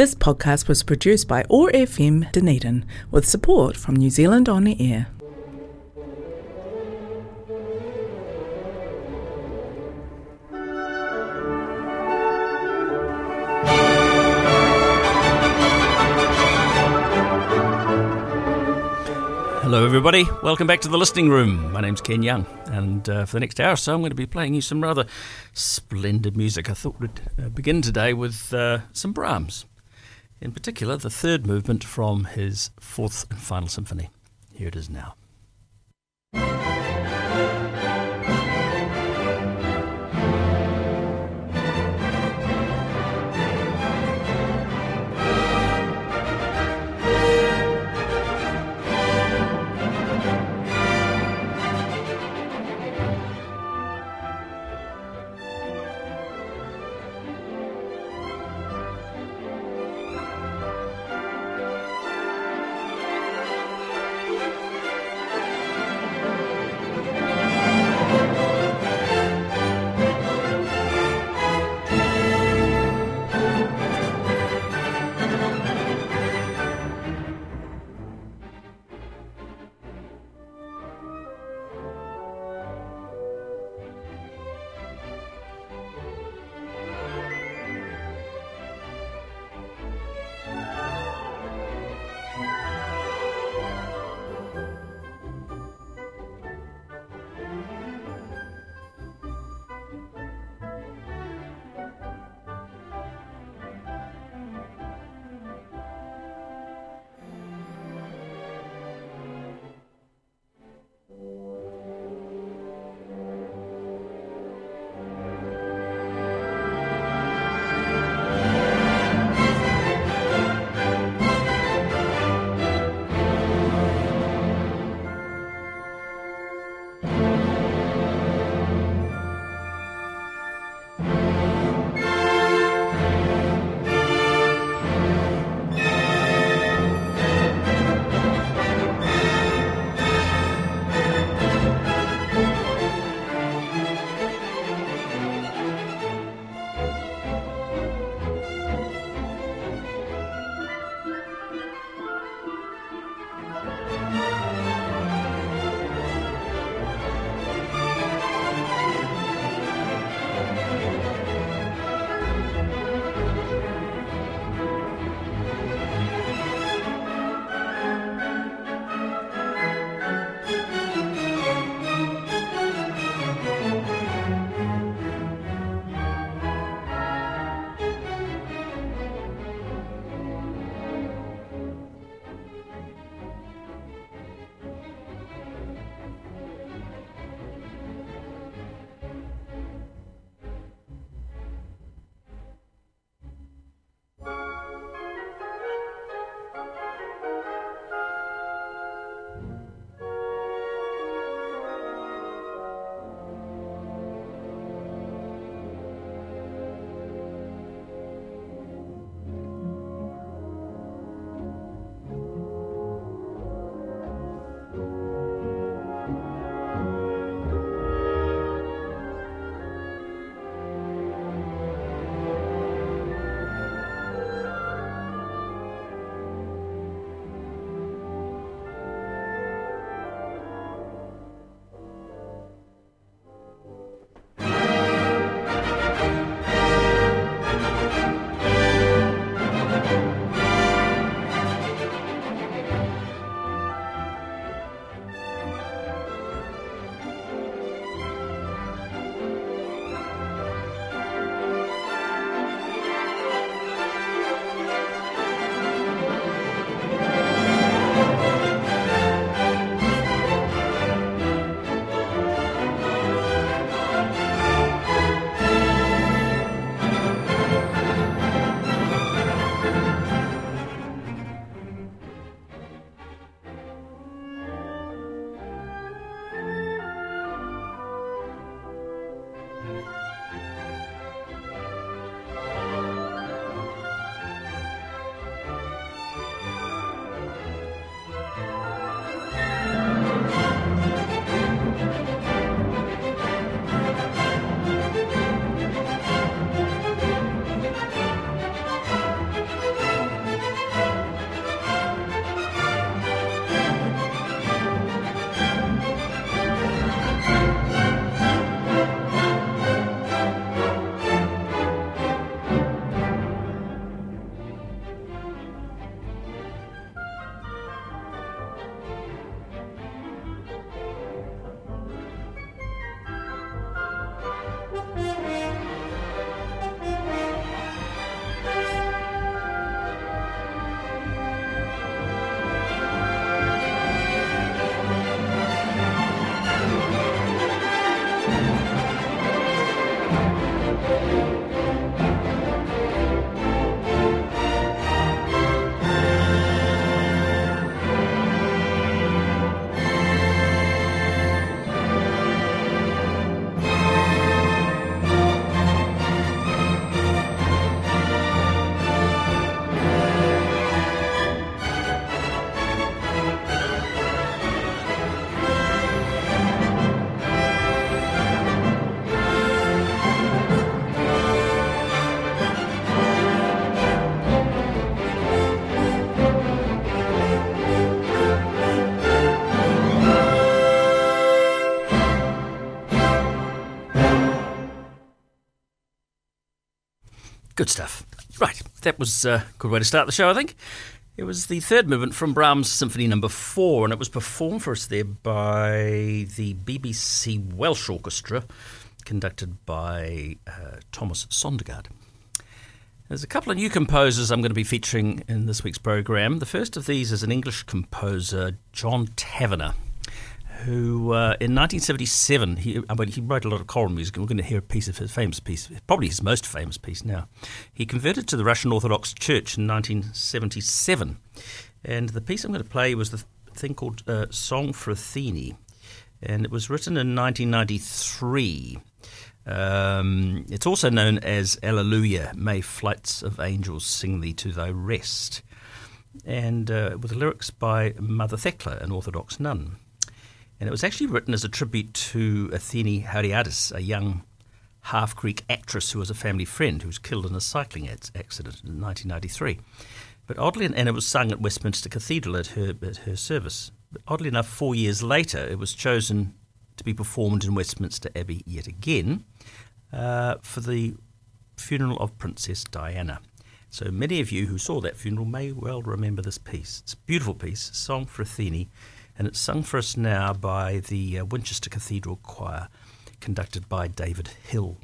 This podcast was produced by OAR FM Dunedin with support from New Zealand On the Air. Hello, everybody. Welcome back to the listening room. My name's Ken Young, and uh, for the next hour or so, I'm going to be playing you some rather splendid music. I thought we'd uh, begin today with uh, some Brahms, in particular, the third movement from his fourth and final symphony. Here it is now. Good stuff. Right, that was a good way to start the show, I think. It was the third movement from Brahms' Symphony Number no. Four, and it was performed for us there by the BBC Welsh Orchestra, conducted by uh, Thomas Sondergaard. There's a couple of new composers I'm going to be featuring in this week's program. The first of these is an English composer, John Tavener who uh, in 1977 he I mean, he wrote a lot of choral music. and We're going to hear a piece of his famous piece, probably his most famous piece now. He converted to the Russian Orthodox Church in 1977, and the piece I'm going to play was the thing called uh, "Song for Athene," and it was written in 1993. Um, it's also known as Alleluia, May Flights of Angels Sing Thee to Thy Rest, and uh, with lyrics by Mother Thekla, an Orthodox nun. And it was actually written as a tribute to Athene Hariades, a young half Greek actress who was a family friend who was killed in a cycling accident in 1993. But oddly, and it was sung at Westminster Cathedral at her, at her service. But oddly enough, four years later, it was chosen to be performed in Westminster Abbey yet again uh, for the funeral of Princess Diana. So many of you who saw that funeral may well remember this piece. It's a beautiful piece, Song for Athene and it's sung for us now by the uh, Winchester Cathedral Choir, conducted by David Hill.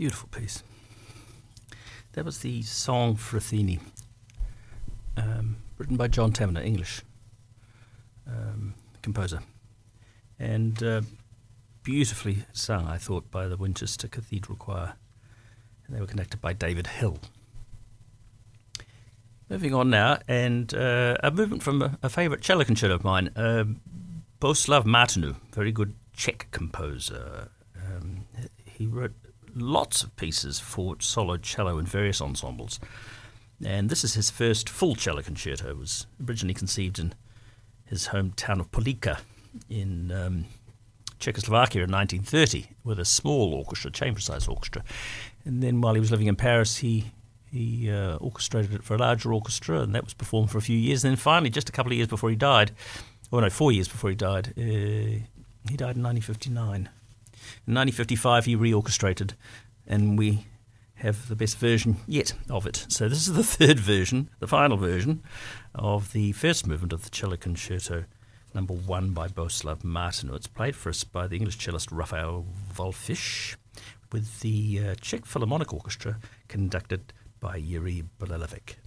Beautiful piece. That was the song for Athene, um, written by John Tavener, English um, composer, and uh, beautifully sung, I thought, by the Winchester Cathedral Choir. And they were conducted by David Hill. Moving on now, and uh, a movement from a, a favourite cello concerto of mine, uh, Bohuslav Martinu, very good Czech composer. Um, he wrote lots of pieces for solo cello and various ensembles, and this is his first full cello concerto. It was originally conceived in his hometown of Polica in um, Czechoslovakia in 1930 with a small orchestra, chamber-sized orchestra, and then while he was living in Paris, he he uh, orchestrated it for a larger orchestra, and that was performed for a few years. And then finally, just a couple of years before he died, or no, four years before he died, uh, he died in 1959. In 1955, he reorchestrated, and we have the best version yet of it. So this is the third version, the final version of the first movement of the cello concerto number one by Bohuslav Martinu. It's played for us by the English cellist Raphael Wallfisch with the uh, Czech Philharmonic Orchestra conducted by Jiří Bělohlávek.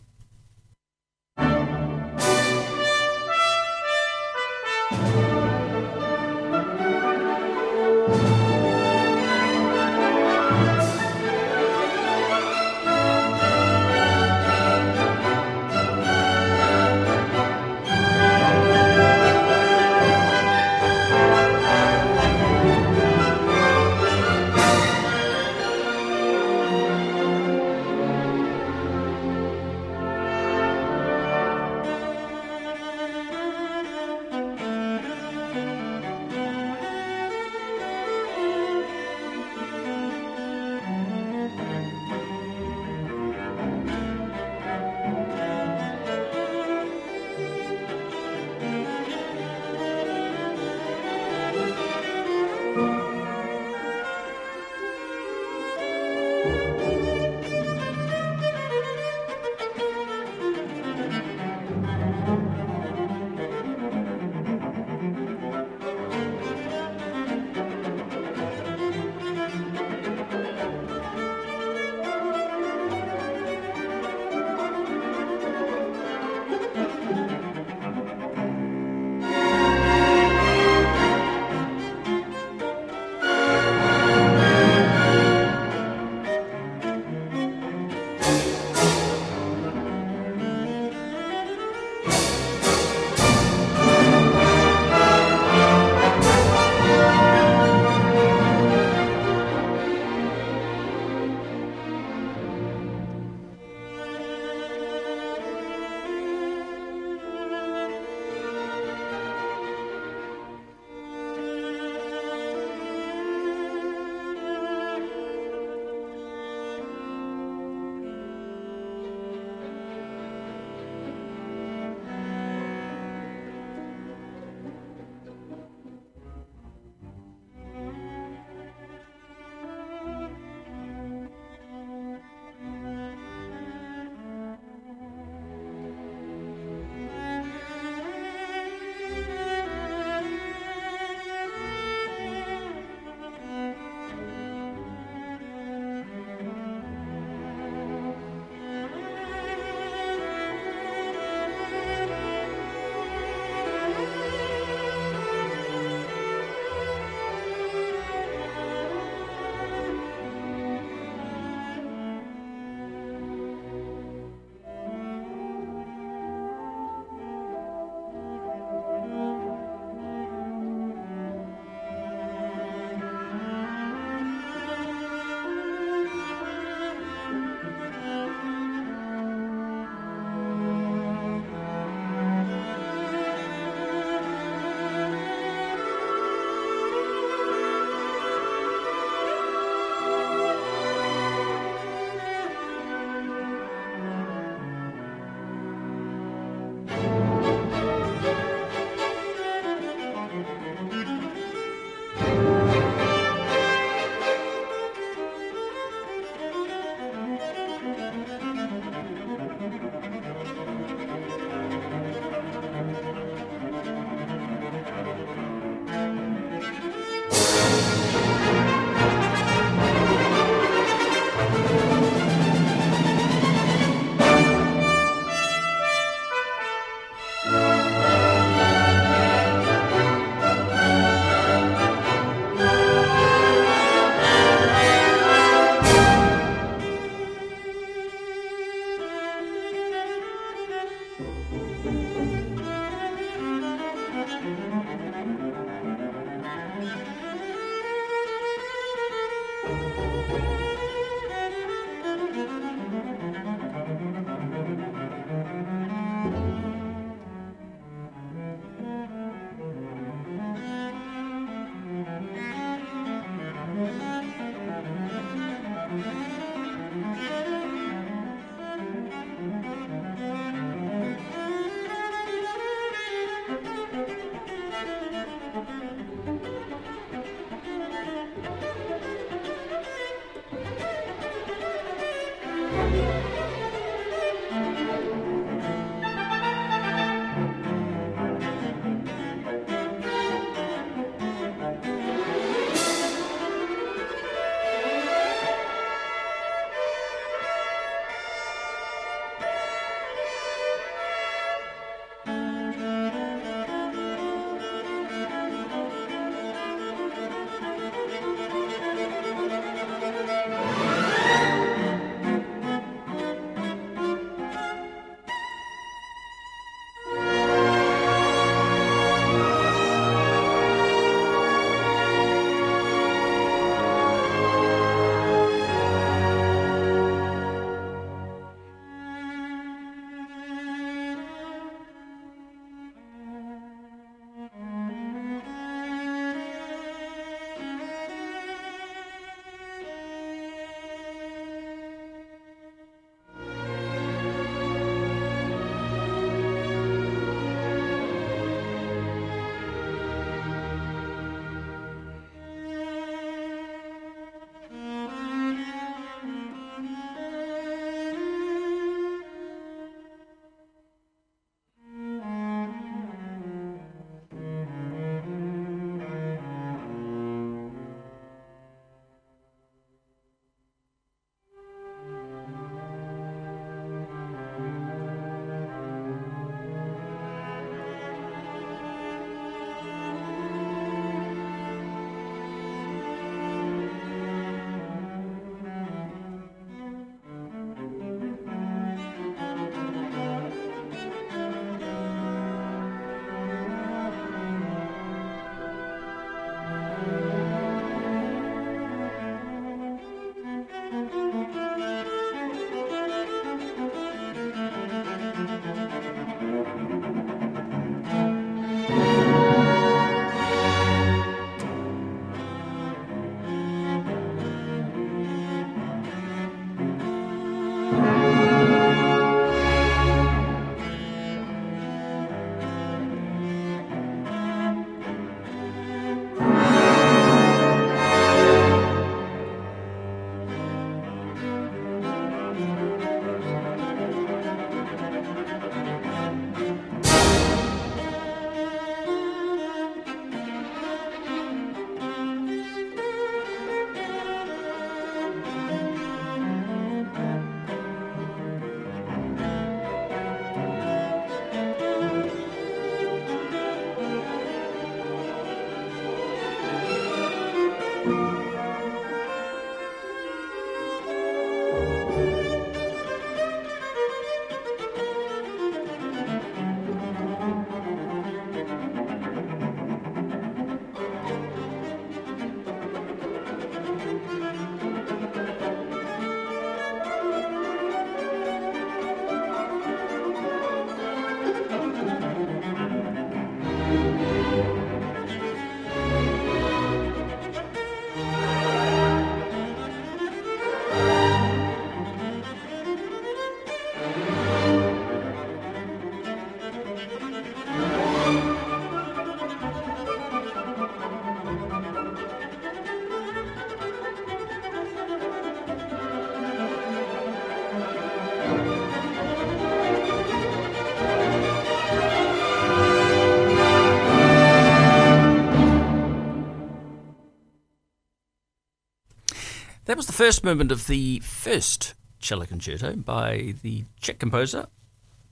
The first movement of the first cello concerto by the Czech composer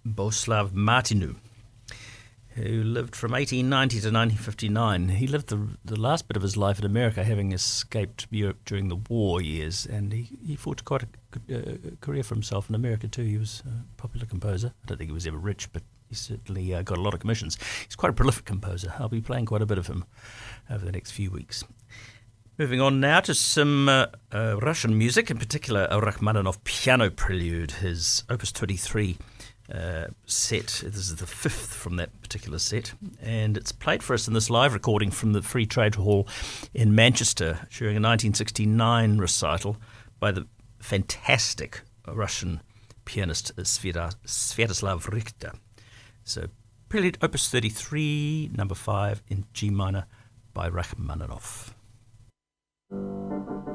Bohuslav Martinu, who lived from 1890 to 1959. He lived the, the last bit of his life in America, having escaped Europe during the war years, and he, he fought quite a good uh, career for himself in America too. He was a popular composer. I don't think he was ever rich, but he certainly uh, got a lot of commissions. He's quite a prolific composer. I'll be playing quite a bit of him over the next few weeks. Moving on now to some uh, uh, Russian music, in particular a Rachmaninoff piano prelude, his Opus 23 uh, set. This is the fifth from that particular set, and it's played for us in this live recording from the Free Trade Hall in Manchester during a 1969 recital by the fantastic Russian pianist Sviatoslav Richter. So, Prelude Opus 33, number 5 in G minor by Rachmaninoff. It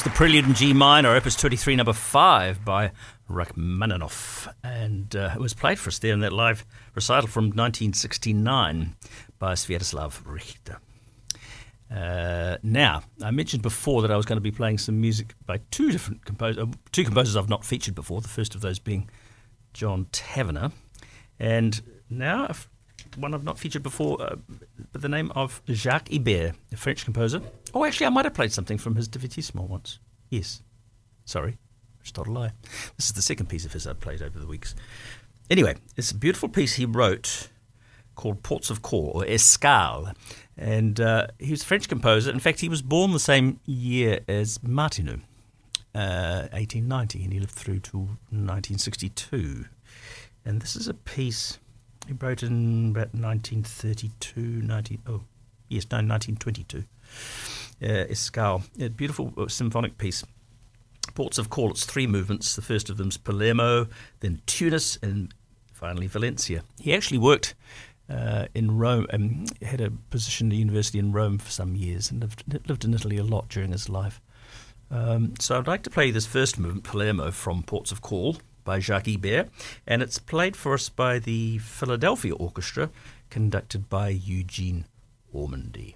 was the Prelude in G minor, Opus 23, number 5 by Rachmaninoff. And uh, it was played for us there in that live recital from 1969 by Sviatoslav Richter. Uh, now, I mentioned before that I was going to be playing some music by two different composers, uh, two composers I've not featured before. The first of those being John Tavener, and now one I've not featured before, uh, by the name of Jacques Ibert, a French composer Oh, actually, I might have played something from his Divertissement once. Yes. Sorry. I just told a lie. This is the second piece of his I've played over the weeks. Anyway, it's a beautiful piece he wrote called Ports of Call, or Escales. And uh, he was a French composer. In fact, he was born the same year as Martinů, uh, 1890, and he lived through to 1962. And this is a piece he wrote in about 1932, 19, oh, yes, no, 1922. Uh, Escales, a beautiful uh, symphonic piece. Ports of Call, it's three movements. The first of them is Palermo, then Tunis, and finally Valencia. He actually worked uh, in Rome, um, had a position at the university in Rome for some years, and lived, lived in Italy a lot during his life. Um, so I'd like to play this first movement, Palermo, from Ports of Call by Jacques Ibert, and it's played for us by the Philadelphia Orchestra, conducted by Eugene Ormandy.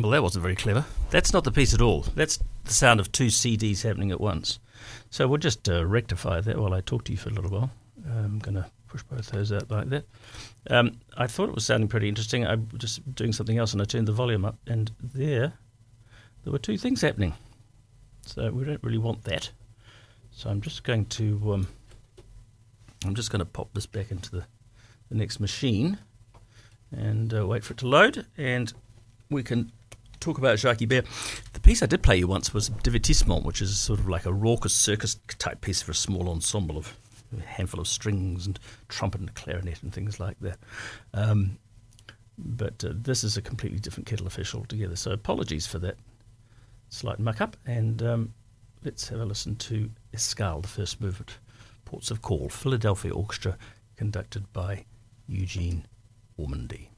Well, that wasn't very clever. That's not the piece at all. That's the sound of two CDs happening at once. So we'll just uh, rectify that while I talk to you for a little while. I'm going to push both those out like that. Um, I thought it was sounding pretty interesting. I was just doing something else and I turned the volume up, and there, there were two things happening. So we don't really want that. So I'm just going to, um, I'm just going to pop this back into the, the next machine and uh, wait for it to load, and we can talk about Jacques Ibert. The piece I did play you once was Divertissement, which is sort of like a raucous circus type piece for a small ensemble of a handful of strings and trumpet and clarinet and things like that. Um, but uh, this is a completely different kettle of fish altogether. So apologies for that slight muck up. And um, let's have a listen to Escales, the first movement, Ports of Call, Philadelphia Orchestra, conducted by Eugene Ormandy.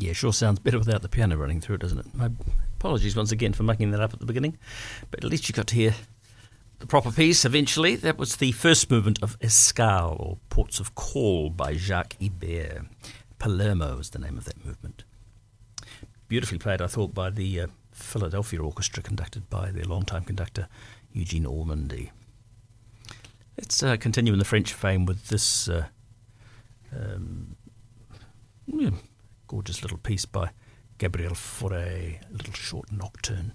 Yeah, sure sounds better without the piano running through it, doesn't it? My apologies once again for making that up at the beginning, but at least you got to hear the proper piece eventually. That was the first movement of Escales, or Ports of Call, by Jacques Ibert. Palermo is the name of that movement. Beautifully played, I thought, by the uh, Philadelphia Orchestra, conducted by their longtime conductor, Eugene Ormandy. Let's uh, continue in the French fame with this uh, um, gorgeous little piece by Gabriel Fauré, a little short nocturne.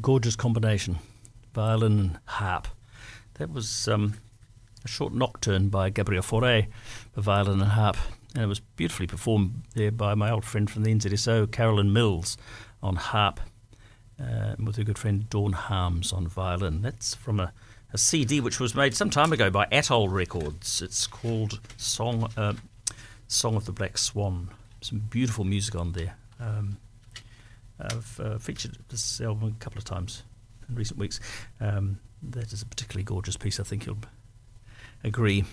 Gorgeous combination, violin and harp. That was um, a short nocturne by Gabriel Fauré for violin and harp, and it was beautifully performed there by my old friend from the NZSO, Carolyn Mills, on harp, uh, with her good friend Dawn Harms on violin. That's from a, a, CD which was made some time ago by Atoll Records. It's called Song uh, Song of the Black Swan. Some beautiful music on there. Um, I've uh, featured this album a couple of times in recent weeks. Um, that is a particularly gorgeous piece, I think you'll agree.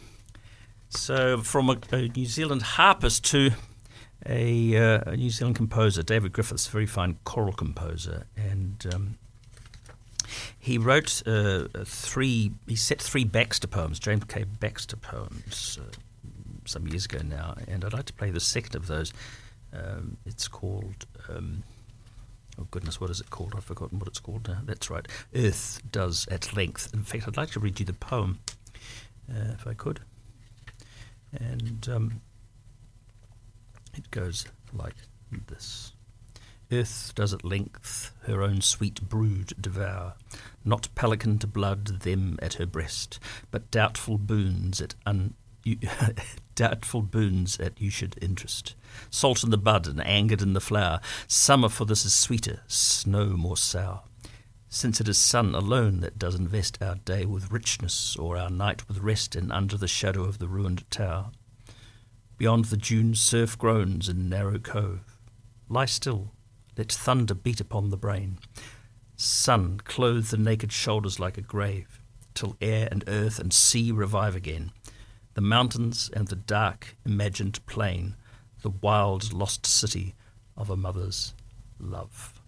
So, from a, a New Zealand harpist to a, uh, a, New Zealand composer, David Griffiths, very fine choral composer, and um, he wrote uh, three. He set three Baxter poems, James K. Baxter poems, uh, some years ago now, and I'd like to play the second of those. Um, it's called. Um, oh goodness, what is it called? I've forgotten what it's called now. That's right. Earth does at length. In fact, I'd like to read you the poem, uh, if I could. And um, it goes like this. Earth does at length her own sweet brood devour, not pelican to blood them at her breast, but doubtful boons at un- doubtful boons at you should interest. Salt in the bud and angered in the flower. Summer for this is sweeter, snow more sour. Since it is sun alone that does invest our day with richness, or our night with rest, and under the shadow of the ruined tower. Beyond the dunes surf groans in narrow cove. Lie still, let thunder beat upon the brain. Sun clothe the naked shoulders like a grave, till air and earth and sea revive again. The mountains and the dark imagined plain, the wild lost city of a mother's love.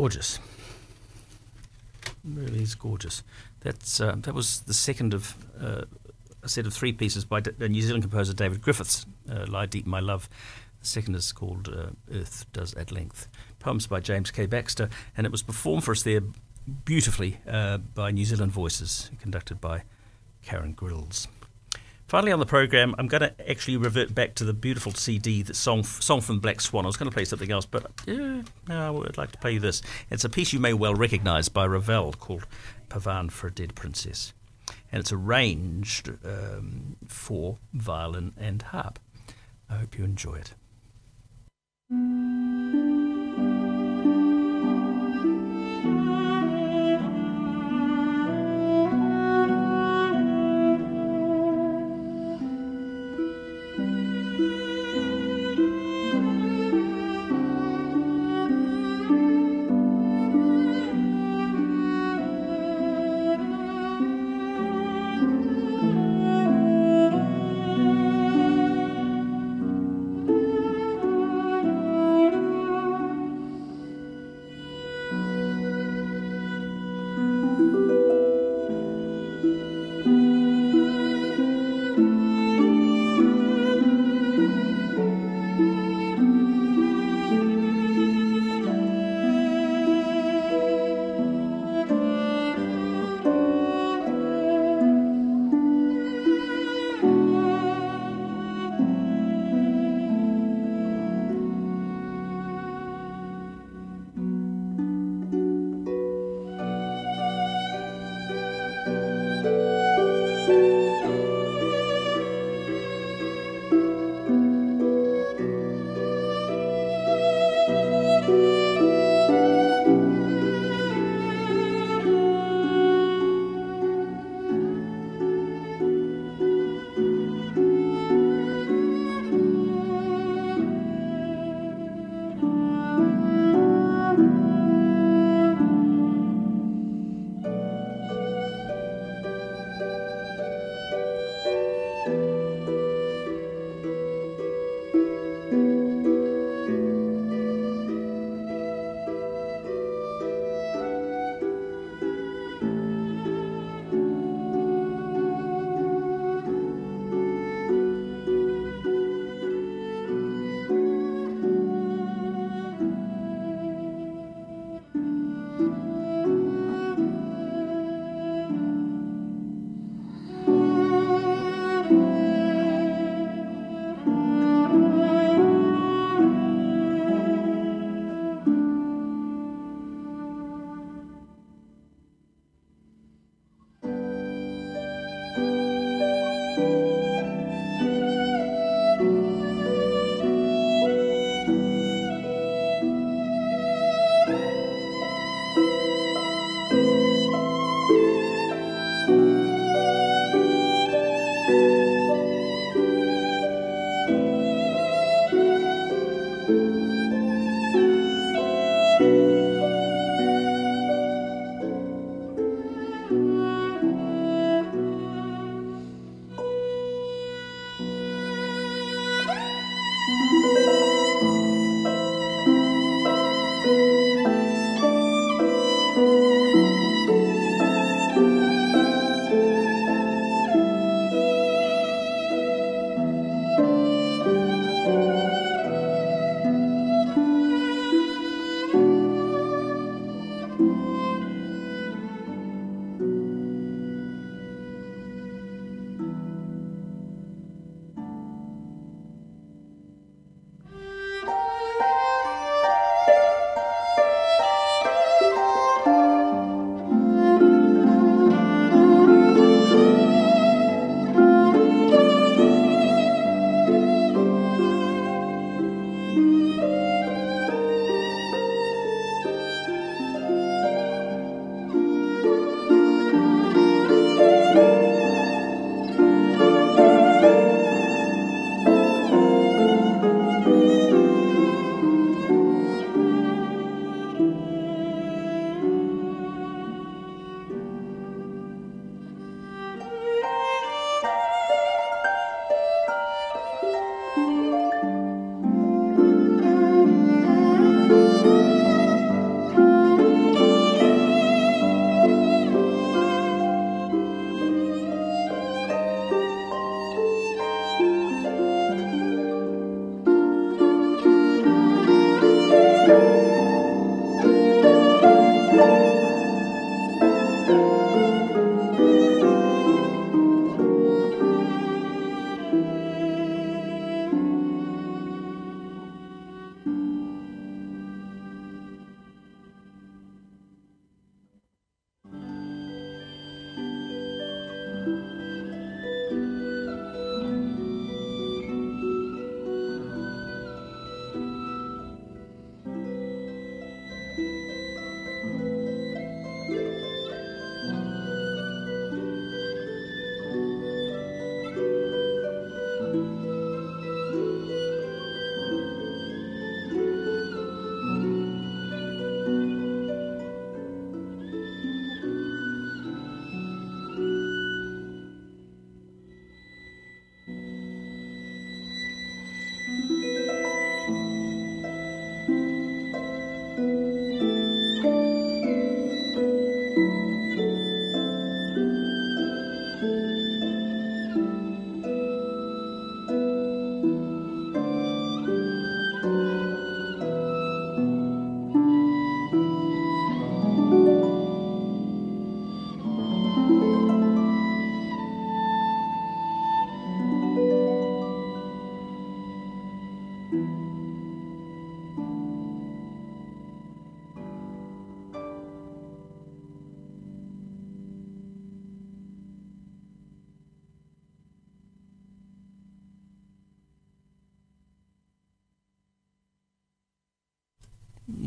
Gorgeous. Really is gorgeous. That's uh, that was the second of uh, a set of three pieces by D- New Zealand composer David Griffiths. Uh, Lie Deep, My Love. The second is called uh, Earth Does at Length. Poems by James K. Baxter, and it was performed for us there beautifully uh, by New Zealand Voices, conducted by Karen Grylls. Finally, on the program, I'm going to actually revert back to the beautiful CD, the song, song from Black Swan. I was going to play something else, but yeah, no, I'd like to play this. It's a piece you may well recognise by Ravel called Pavane for a Dead Princess. And it's arranged um, for violin and harp. I hope you enjoy it.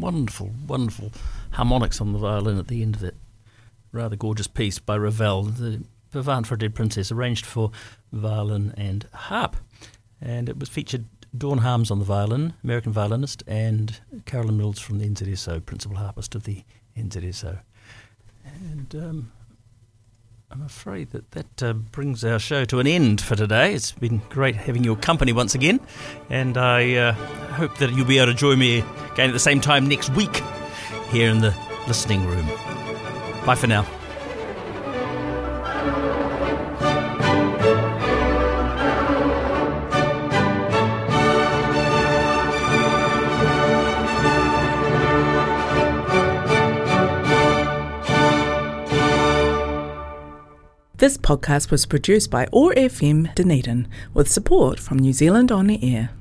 Wonderful, wonderful harmonics on the violin at the end of it. rather gorgeous piece by Ravel, the Pavane for a Dead Princess, arranged for violin and harp. And it was featured Dawn Harms on the violin, American violinist, and Carolyn Mills from the NZSO, principal harpist of the NZSO. And um, I'm afraid that that uh, brings our show to an end for today. It's been great having your company once again, and I uh, hope that you'll be able to join me again at the same time next week here in the listening room. Bye for now. This podcast was produced by OAR FM Dunedin with support from New Zealand On the Air.